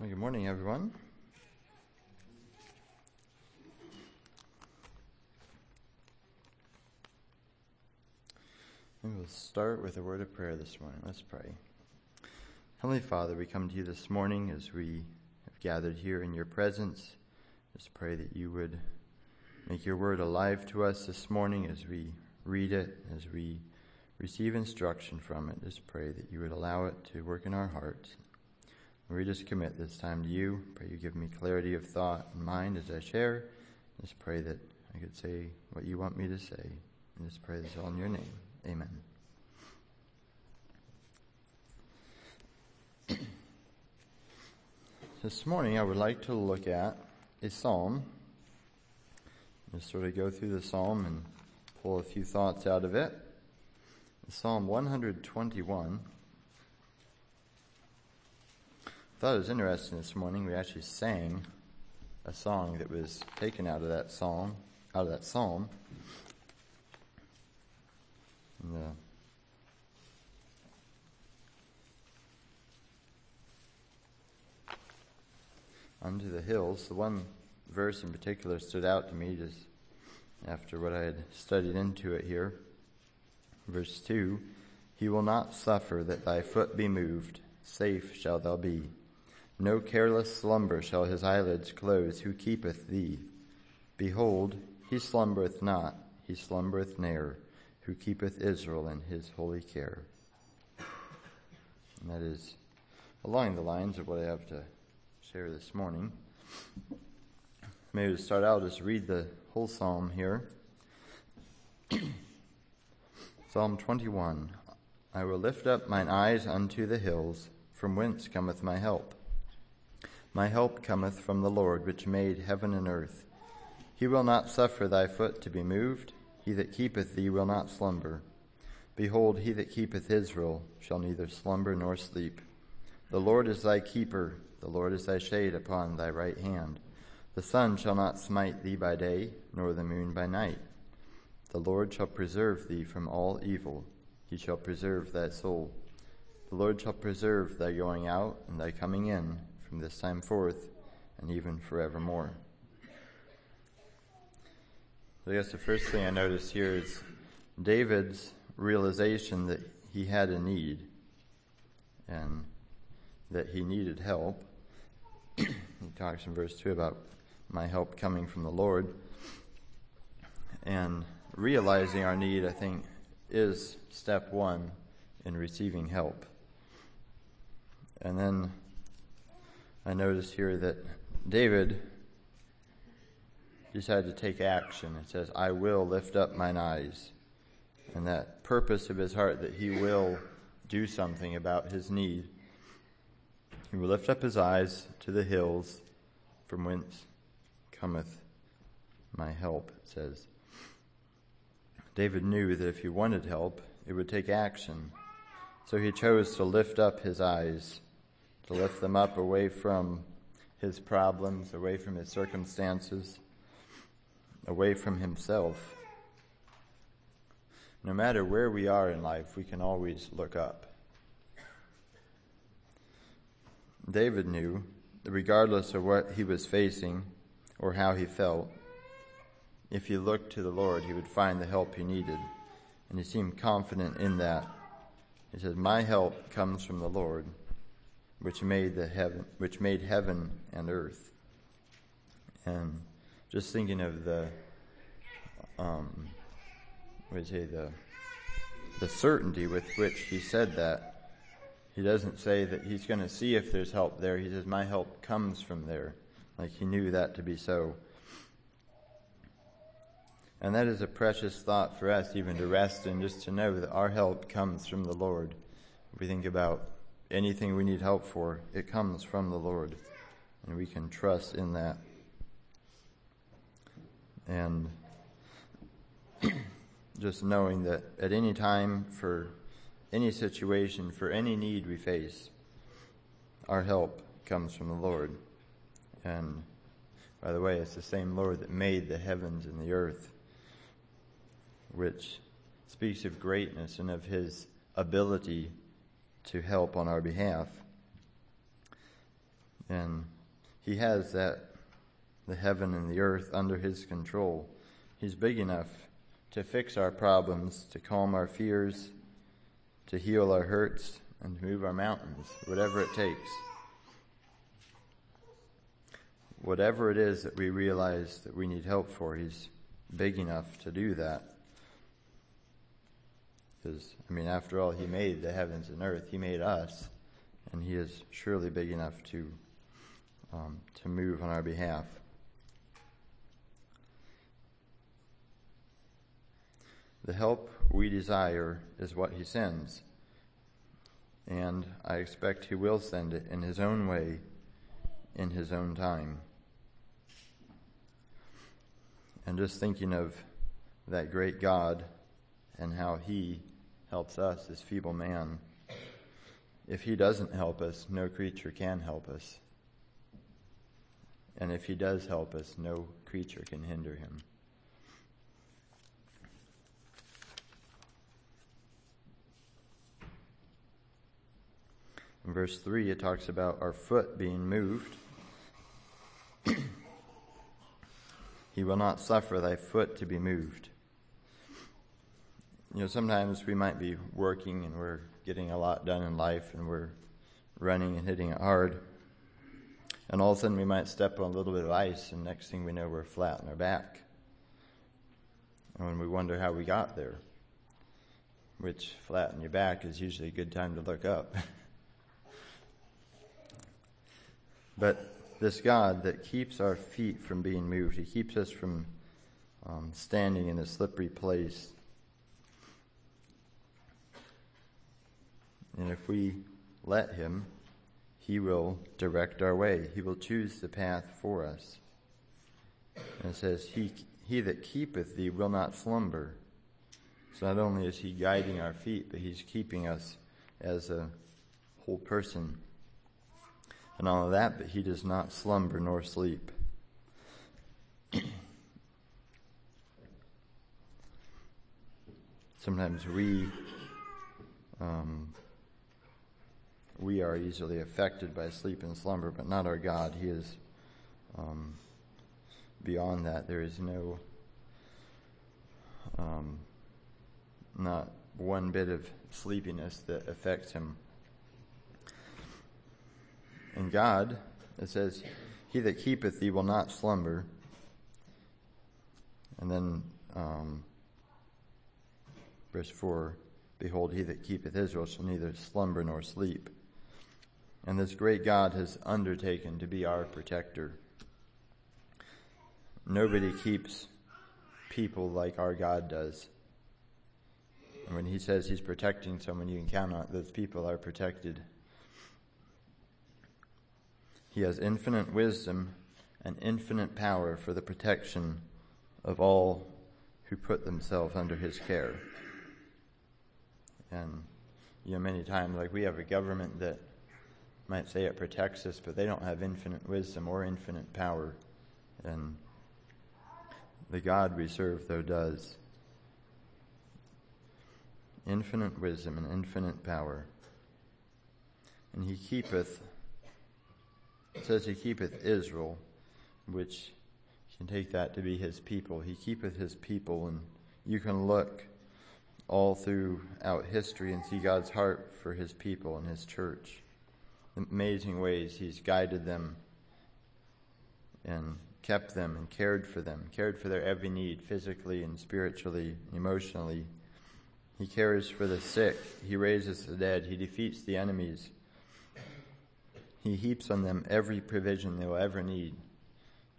Well, good morning, everyone. We will start with a word of prayer this morning. Let's pray. Heavenly Father, we come to you this morning as we have gathered here in your presence. Just pray that you would make your word alive to us this morning as we read it, as we receive instruction from it. Just pray that you would allow it to work in our hearts. We just commit this time to you. Pray you give me clarity of thought and mind as I share. Just pray that I could say what you want me to say. And just pray this all in your name. Amen. this morning I would like to look at a psalm. Just sort of go through the psalm and pull a few thoughts out of it. Psalm 121. I thought it was interesting this morning. We actually sang a song that was taken out of that song, out of that psalm. And, uh, unto the hills. The one verse in particular stood out to me just after what I had studied into it here. Verse 2 He will not suffer that thy foot be moved, safe shall thou be. No careless slumber shall his eyelids close, who keepeth thee. Behold, he slumbereth not, he slumbereth ne'er, who keepeth Israel in his holy care. And that is along the lines of what I have to share this morning. Maybe to start out, just read the whole psalm here. Psalm 21 I will lift up mine eyes unto the hills, from whence cometh my help. My help cometh from the Lord, which made heaven and earth. He will not suffer thy foot to be moved. He that keepeth thee will not slumber. Behold, he that keepeth Israel shall neither slumber nor sleep. The Lord is thy keeper, the Lord is thy shade upon thy right hand. The sun shall not smite thee by day, nor the moon by night. The Lord shall preserve thee from all evil. He shall preserve thy soul. The Lord shall preserve thy going out and thy coming in from this time forth and even forevermore. I guess the first thing I notice here is David's realization that he had a need and that he needed help. he talks in verse 2 about my help coming from the Lord. And realizing our need, I think, is step one in receiving help. And then I notice here that David decided to take action. It says, I will lift up mine eyes. And that purpose of his heart that he will do something about his need. He will lift up his eyes to the hills from whence cometh my help, it says. David knew that if he wanted help, it would take action. So he chose to lift up his eyes, to lift them up away from his problems, away from his circumstances, away from himself. No matter where we are in life, we can always look up. David knew that regardless of what he was facing or how he felt, if he looked to the Lord, he would find the help he needed. And he seemed confident in that. He said, My help comes from the Lord, which made the heaven which made heaven and earth. And just thinking of the um what say the the certainty with which he said that. He doesn't say that he's going to see if there's help there. He says, My help comes from there. Like he knew that to be so. And that is a precious thought for us, even to rest and just to know that our help comes from the Lord. If we think about anything we need help for, it comes from the Lord. And we can trust in that. And just knowing that at any time, for any situation, for any need we face, our help comes from the Lord. And by the way, it's the same Lord that made the heavens and the earth which speaks of greatness and of his ability to help on our behalf. And He has that, the heaven and the earth, under His control. He's big enough to fix our problems, to calm our fears, to heal our hurts, and to move our mountains, whatever it takes. Whatever it is that we realize that we need help for, He's big enough to do that. Because, I mean, after all, He made the heavens and earth, He made us, and He is surely big enough to, um, to move on our behalf. The help we desire is what He sends, and I expect He will send it in His own way, in His own time. And just thinking of that great God and how He helps us, this feeble man. If he doesn't help us, no creature can help us. And if he does help us, no creature can hinder him. In verse 3, it talks about our foot being moved. he will not suffer thy foot to be moved you know, sometimes we might be working and we're getting a lot done in life and we're running and hitting it hard. And all of a sudden we might step on a little bit of ice and next thing we know we're flat on our back. And we wonder how we got there, which flat on your back is usually a good time to look up. but this God that keeps our feet from being moved, He keeps us from um, standing in a slippery place And if we let Him, He will direct our way. He will choose the path for us. And it says, He, he that keepeth thee will not slumber. So not only is He guiding our feet, but He's keeping us as a whole person. And all of that, but He does not slumber nor sleep. Sometimes we um, we are easily affected by sleep and slumber, but not our God. He is um, beyond that. There is no, um, not one bit of sleepiness that affects him. And God, it says, He that keepeth thee will not slumber. And then, um, verse 4 Behold, he that keepeth Israel shall neither slumber nor sleep and this great God has undertaken to be our protector. Nobody keeps people like our God does. And when He says He's protecting someone, you can count on those people are protected. He has infinite wisdom and infinite power for the protection of all who put themselves under His care. And, you know, many times, like we have a government that might say it protects us, but they don't have infinite wisdom or infinite power. And the God we serve, though, does. Infinite wisdom and infinite power. And he keepeth, it says he keepeth Israel, which you can take that to be his people. He keepeth his people, and you can look all throughout history and see God's heart for his people and his church amazing ways He's guided them and kept them and cared for them, cared for their every need physically and spiritually, emotionally. He cares for the sick. He raises the dead. He defeats the enemies. He heaps on them every provision they will ever need.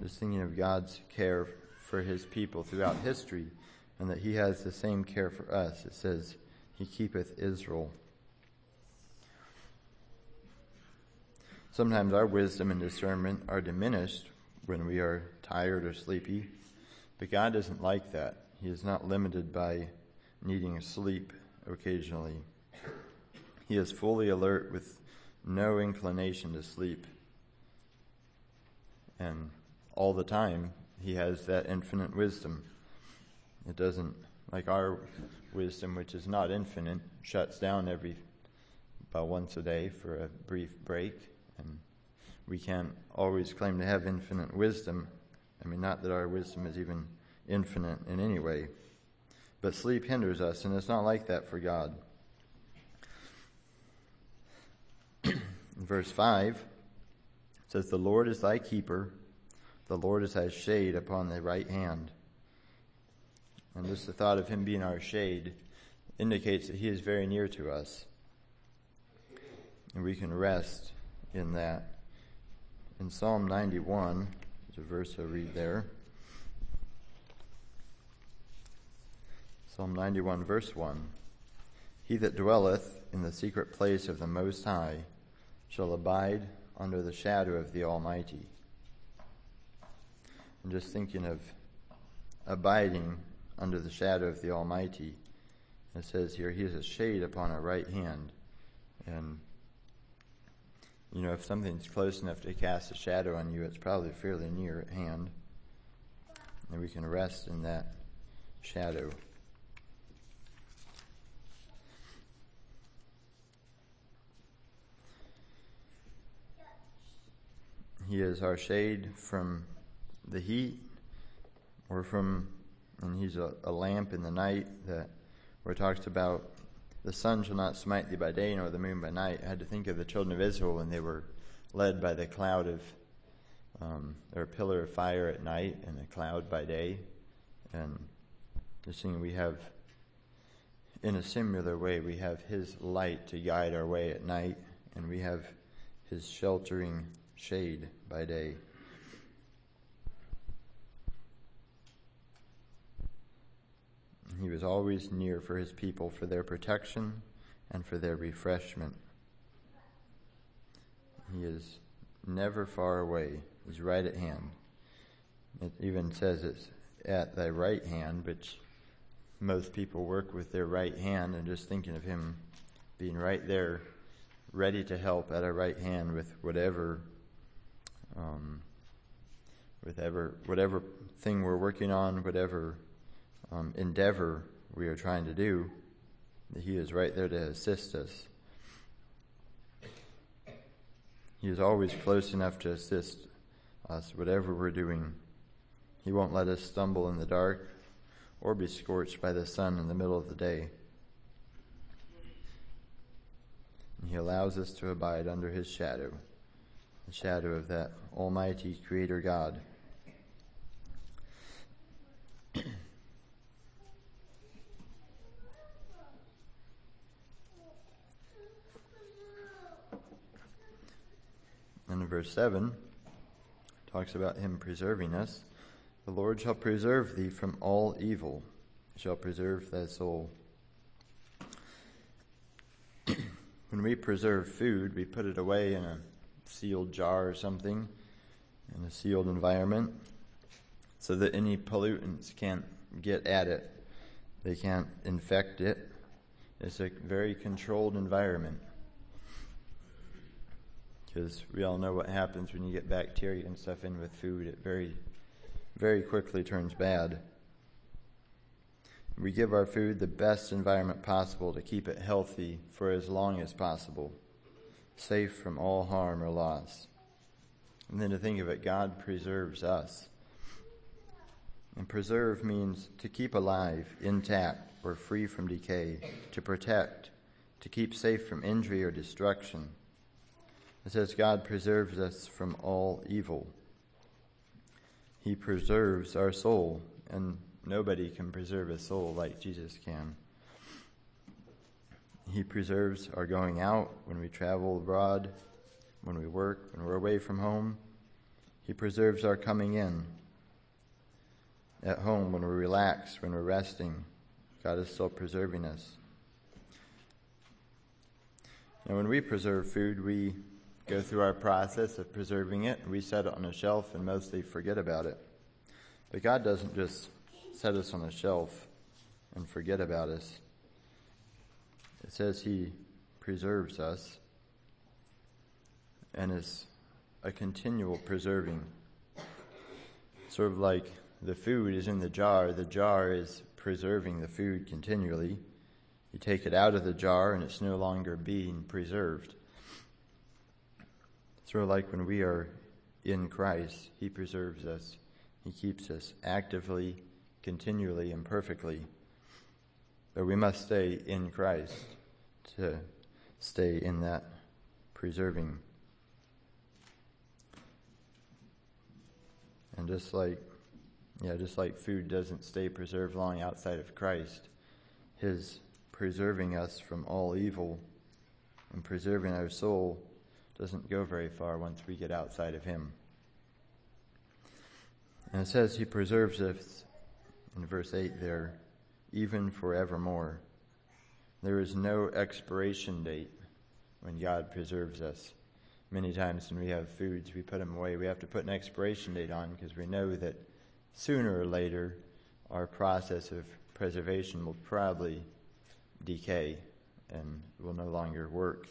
Just thinking of God's care for his people throughout history and that he has the same care for us. It says, He keepeth Israel. Sometimes our wisdom and discernment are diminished when we are tired or sleepy, but God isn't like that. He is not limited by needing sleep occasionally. He is fully alert with no inclination to sleep. And all the time, He has that infinite wisdom. It doesn't, like our wisdom, which is not infinite, shuts down every about once a day for a brief break and we can't always claim to have infinite wisdom. I mean, not that our wisdom is even infinite in any way, but sleep hinders us, and it's not like that for God. verse 5 says, The Lord is thy keeper, the Lord is thy shade upon thy right hand. And just the thought of him being our shade indicates that he is very near to us. And we can rest in that. In Psalm 91, there's a verse I'll read there. Psalm 91, verse 1 He that dwelleth in the secret place of the Most High shall abide under the shadow of the Almighty. I'm just thinking of abiding under the shadow of the Almighty. It says here, He is a shade upon our right hand. And, you know, if something's close enough to cast a shadow on you, it's probably fairly near at hand. And we can rest in that shadow. He is our shade from the heat or from and he's a, a lamp in the night that where it talks about the sun shall not smite thee by day nor the moon by night. I had to think of the children of Israel when they were led by the cloud of um, or pillar of fire at night and a cloud by day. And just seeing we have in a similar way we have his light to guide our way at night and we have his sheltering shade by day. He was always near for his people for their protection and for their refreshment. He is never far away, he's right at hand. It even says it's at thy right hand, which most people work with their right hand and just thinking of him being right there, ready to help at our right hand with whatever. Um, with ever, whatever thing we're working on, whatever um, endeavor we are trying to do, He is right there to assist us. He is always close enough to assist us, whatever we're doing. He won't let us stumble in the dark or be scorched by the sun in the middle of the day. And he allows us to abide under his shadow, the shadow of that Almighty Creator God. Verse 7, talks about him preserving us. The Lord shall preserve thee from all evil, shall preserve thy soul. when we preserve food, we put it away in a sealed jar or something, in a sealed environment, so that any pollutants can't get at it. They can't infect it. It's a very controlled environment because we all know what happens when you get bacteria and stuff in with food. It very, very quickly turns bad. We give our food the best environment possible to keep it healthy for as long as possible, safe from all harm or loss. And then to think of it, God preserves us. And preserve means to keep alive, intact, or free from decay, to protect, to keep safe from injury or destruction it says, God preserves us from all evil. He preserves our soul, and nobody can preserve a soul like Jesus can. He preserves our going out when we travel abroad, when we work, when we're away from home. He preserves our coming in. At home, when we relax, when we're resting, God is still preserving us. And when we preserve food, we go through our process of preserving it. We set it on a shelf and mostly forget about it. But God doesn't just set us on a shelf and forget about us. It says He preserves us and is a continual preserving. Sort of like the food is in the jar, the jar is preserving the food continually. You take it out of the jar and it's no longer being preserved. Of like when we are in Christ, He preserves us, He keeps us actively, continually, and perfectly. But we must stay in Christ to stay in that preserving. And just like, yeah, just like food doesn't stay preserved long outside of Christ, His preserving us from all evil and preserving our soul doesn't go very far once we get outside of Him. And it says He preserves us in verse 8 there, even forevermore. There is no expiration date when God preserves us. Many times when we have foods, we put them away. We have to put an expiration date on because we know that sooner or later our process of preservation will probably decay and will no longer work.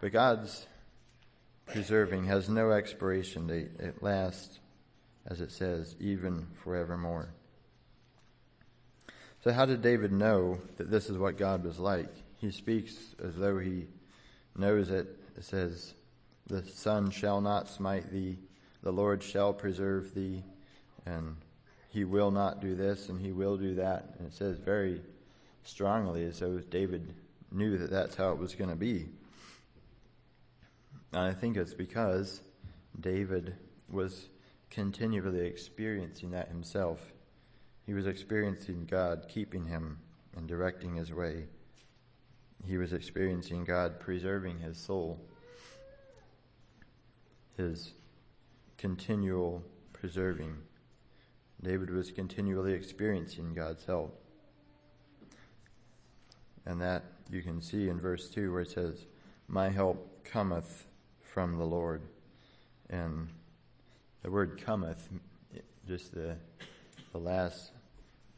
But God's preserving has no expiration date. It lasts, as it says, even forevermore. So, how did David know that this is what God was like? He speaks as though he knows it. It says, The sun shall not smite thee, the Lord shall preserve thee, and he will not do this and he will do that. And it says very strongly as though David knew that that's how it was going to be. I think it's because David was continually experiencing that himself. He was experiencing God keeping him and directing his way. He was experiencing God preserving his soul, his continual preserving. David was continually experiencing God's help. And that you can see in verse 2 where it says, My help cometh from the Lord. And the word cometh, just the, the last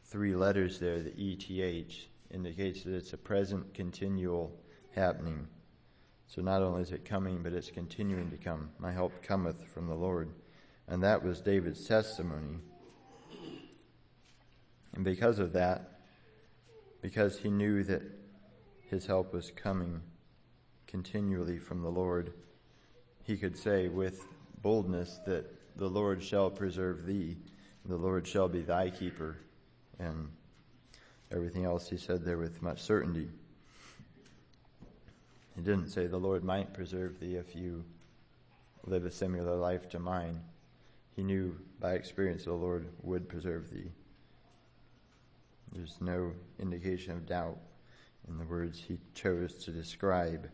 three letters there, the ETH, indicates that it's a present continual happening. So not only is it coming, but it's continuing to come. My help cometh from the Lord. And that was David's testimony. And because of that, because he knew that his help was coming continually from the Lord, he could say with boldness that the Lord shall preserve thee, the Lord shall be thy keeper, and everything else he said there with much certainty. He didn't say the Lord might preserve thee if you live a similar life to mine. He knew by experience the Lord would preserve thee. There's no indication of doubt in the words he chose to describe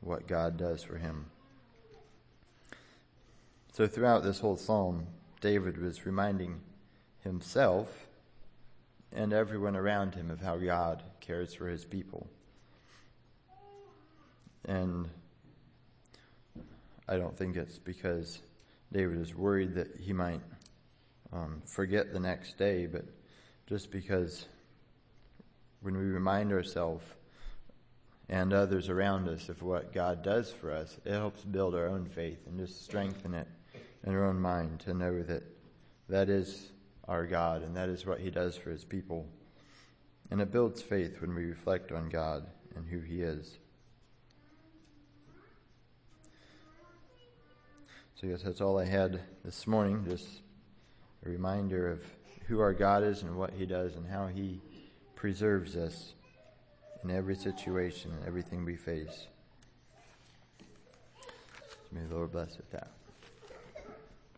what God does for him. So, throughout this whole psalm, David was reminding himself and everyone around him of how God cares for his people. And I don't think it's because David is worried that he might um, forget the next day, but just because when we remind ourselves and others around us of what God does for us, it helps build our own faith and just strengthen it in our own mind to know that that is our God and that is what He does for His people. And it builds faith when we reflect on God and who He is. So, I guess that's all I had this morning. Just a reminder of who our God is and what He does and how He preserves us in every situation and everything we face. May the Lord bless with that.